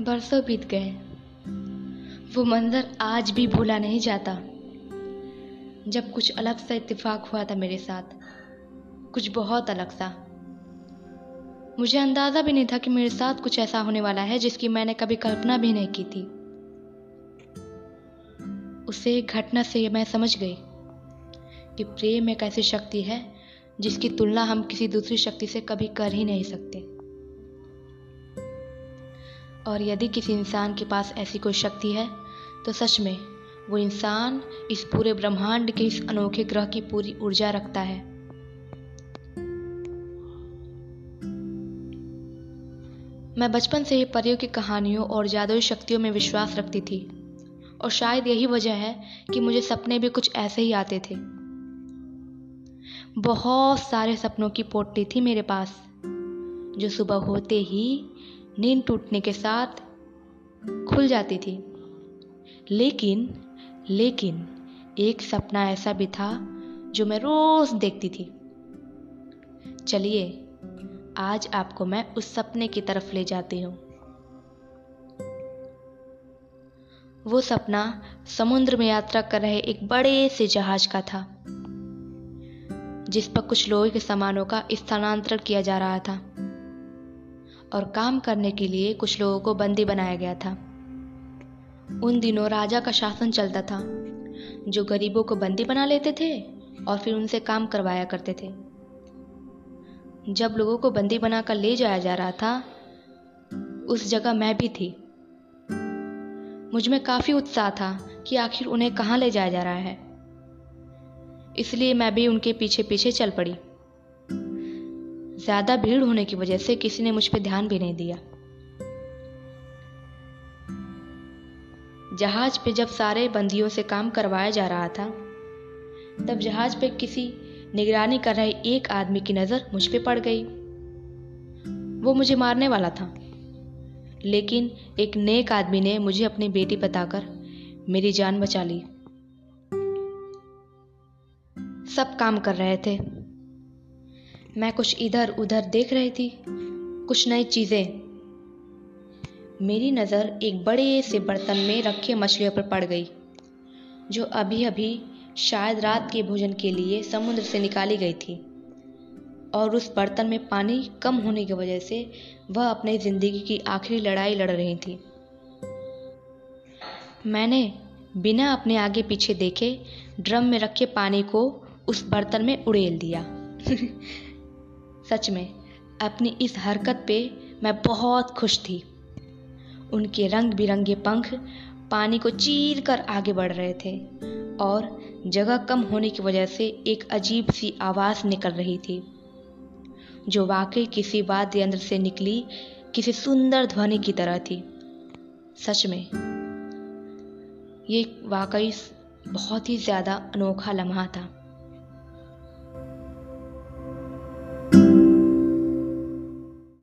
बरसों बीत गए। वो मंजर आज भी भूला नहीं जाता। जब कुछ अलग सा इत्तेफाक हुआ था मेरे साथ, कुछ बहुत अलग सा। मुझे अंदाज़ा भी नहीं था कि मेरे साथ कुछ ऐसा होने वाला है जिसकी मैंने कभी कल्पना भी नहीं की थी। उसे घटना से मैं समझ गई कि प्रेम एक ऐसी शक्ति है जिसकी तुलना हम किसी दूसरी शक्ति से कभी कर ही नहीं सकते। और यदि किसी इंसान के पास ऐसी कोई शक्ति है तो सच में वो इंसान इस पूरे ब्रह्मांड के इस अनोखे ग्रह की पूरी ऊर्जा रखता है। मैं बचपन से ही परियों की कहानियों और जादुई शक्तियों में विश्वास रखती थी, और शायद यही वजह है कि मुझे सपने भी कुछ ऐसे ही आते थे। बहुत सारे सपनों की पोटली थी मेरे पास, जो सुबह होते ही नींद टूटने के साथ खुल जाती थी। लेकिन लेकिन, एक सपना ऐसा भी था जो मैं रोज देखती थी। चलिए, आज आपको मैं उस सपने की तरफ़ ले जाती हूँ। वो सपना समुद्र में यात्रा कर रहे एक बड़े से जहाज़ का था, जिस पर कुछ लोहे के सामानों का स्थानांतरण किया जा रहा था। और काम करने के लिए कुछ लोगों को बंदी बनाया गया था। उन दिनों राजा का शासन चलता था, जो गरीबों को बंदी बना लेते थे और फिर उनसे काम करवाया करते थे। जब लोगों को बंदी बनाकर ले जाया जा रहा था, उस जगह मैं भी थी। मुझमें काफ़ी उत्साह था कि आखिर उन्हें कहाँ ले जाया जा रहा है। इसलिए मैं भी उनके पीछे पीछे चल पड़ी। ज़्यादा भीड़ होने की वजह से किसी ने मुझ पर ध्यान भी नहीं दिया। जहाज़ पे जब सारे बंदियों से काम करवाया जा रहा था, तब जहाज़ पे किसी निगरानी कर रहे एक आदमी की नज़र मुझ पे पड़ गई। वो मुझे मारने वाला था। लेकिन एक नेक आदमी ने मुझे अपनी बेटी बताकर मेरी जान बचा ली। सब काम कर रहे थे। मैं कुछ इधर उधर देख रही थी, कुछ नई चीज़ें। मेरी नज़र एक बड़े से बर्तन में रखे मछलियों पर पड़ गई, जो अभी अभी शायद रात के भोजन के लिए समुद्र से निकाली गई थी, और उस बर्तन में पानी कम होने की वजह से वह अपनी ज़िंदगी की आखिरी लड़ाई लड़ रही थी। मैंने बिना अपने आगे पीछे देखे ड्रम में रखे पानी को उस बर्तन में उड़ेल दिया। सच में, अपनी इस हरकत पे मैं बहुत खुश थी। उनके रंग बिरंगे पंख पानी को चीर कर आगे बढ़ रहे थे और जगह कम होने की वजह से एक अजीब सी आवाज़ निकल रही थी, जो वाकई किसी वाद्य यंत्र से निकली, किसी सुंदर ध्वनि की तरह थी। सच में, ये वाकई बहुत ही ज़्यादा अनोखा लम्हा था।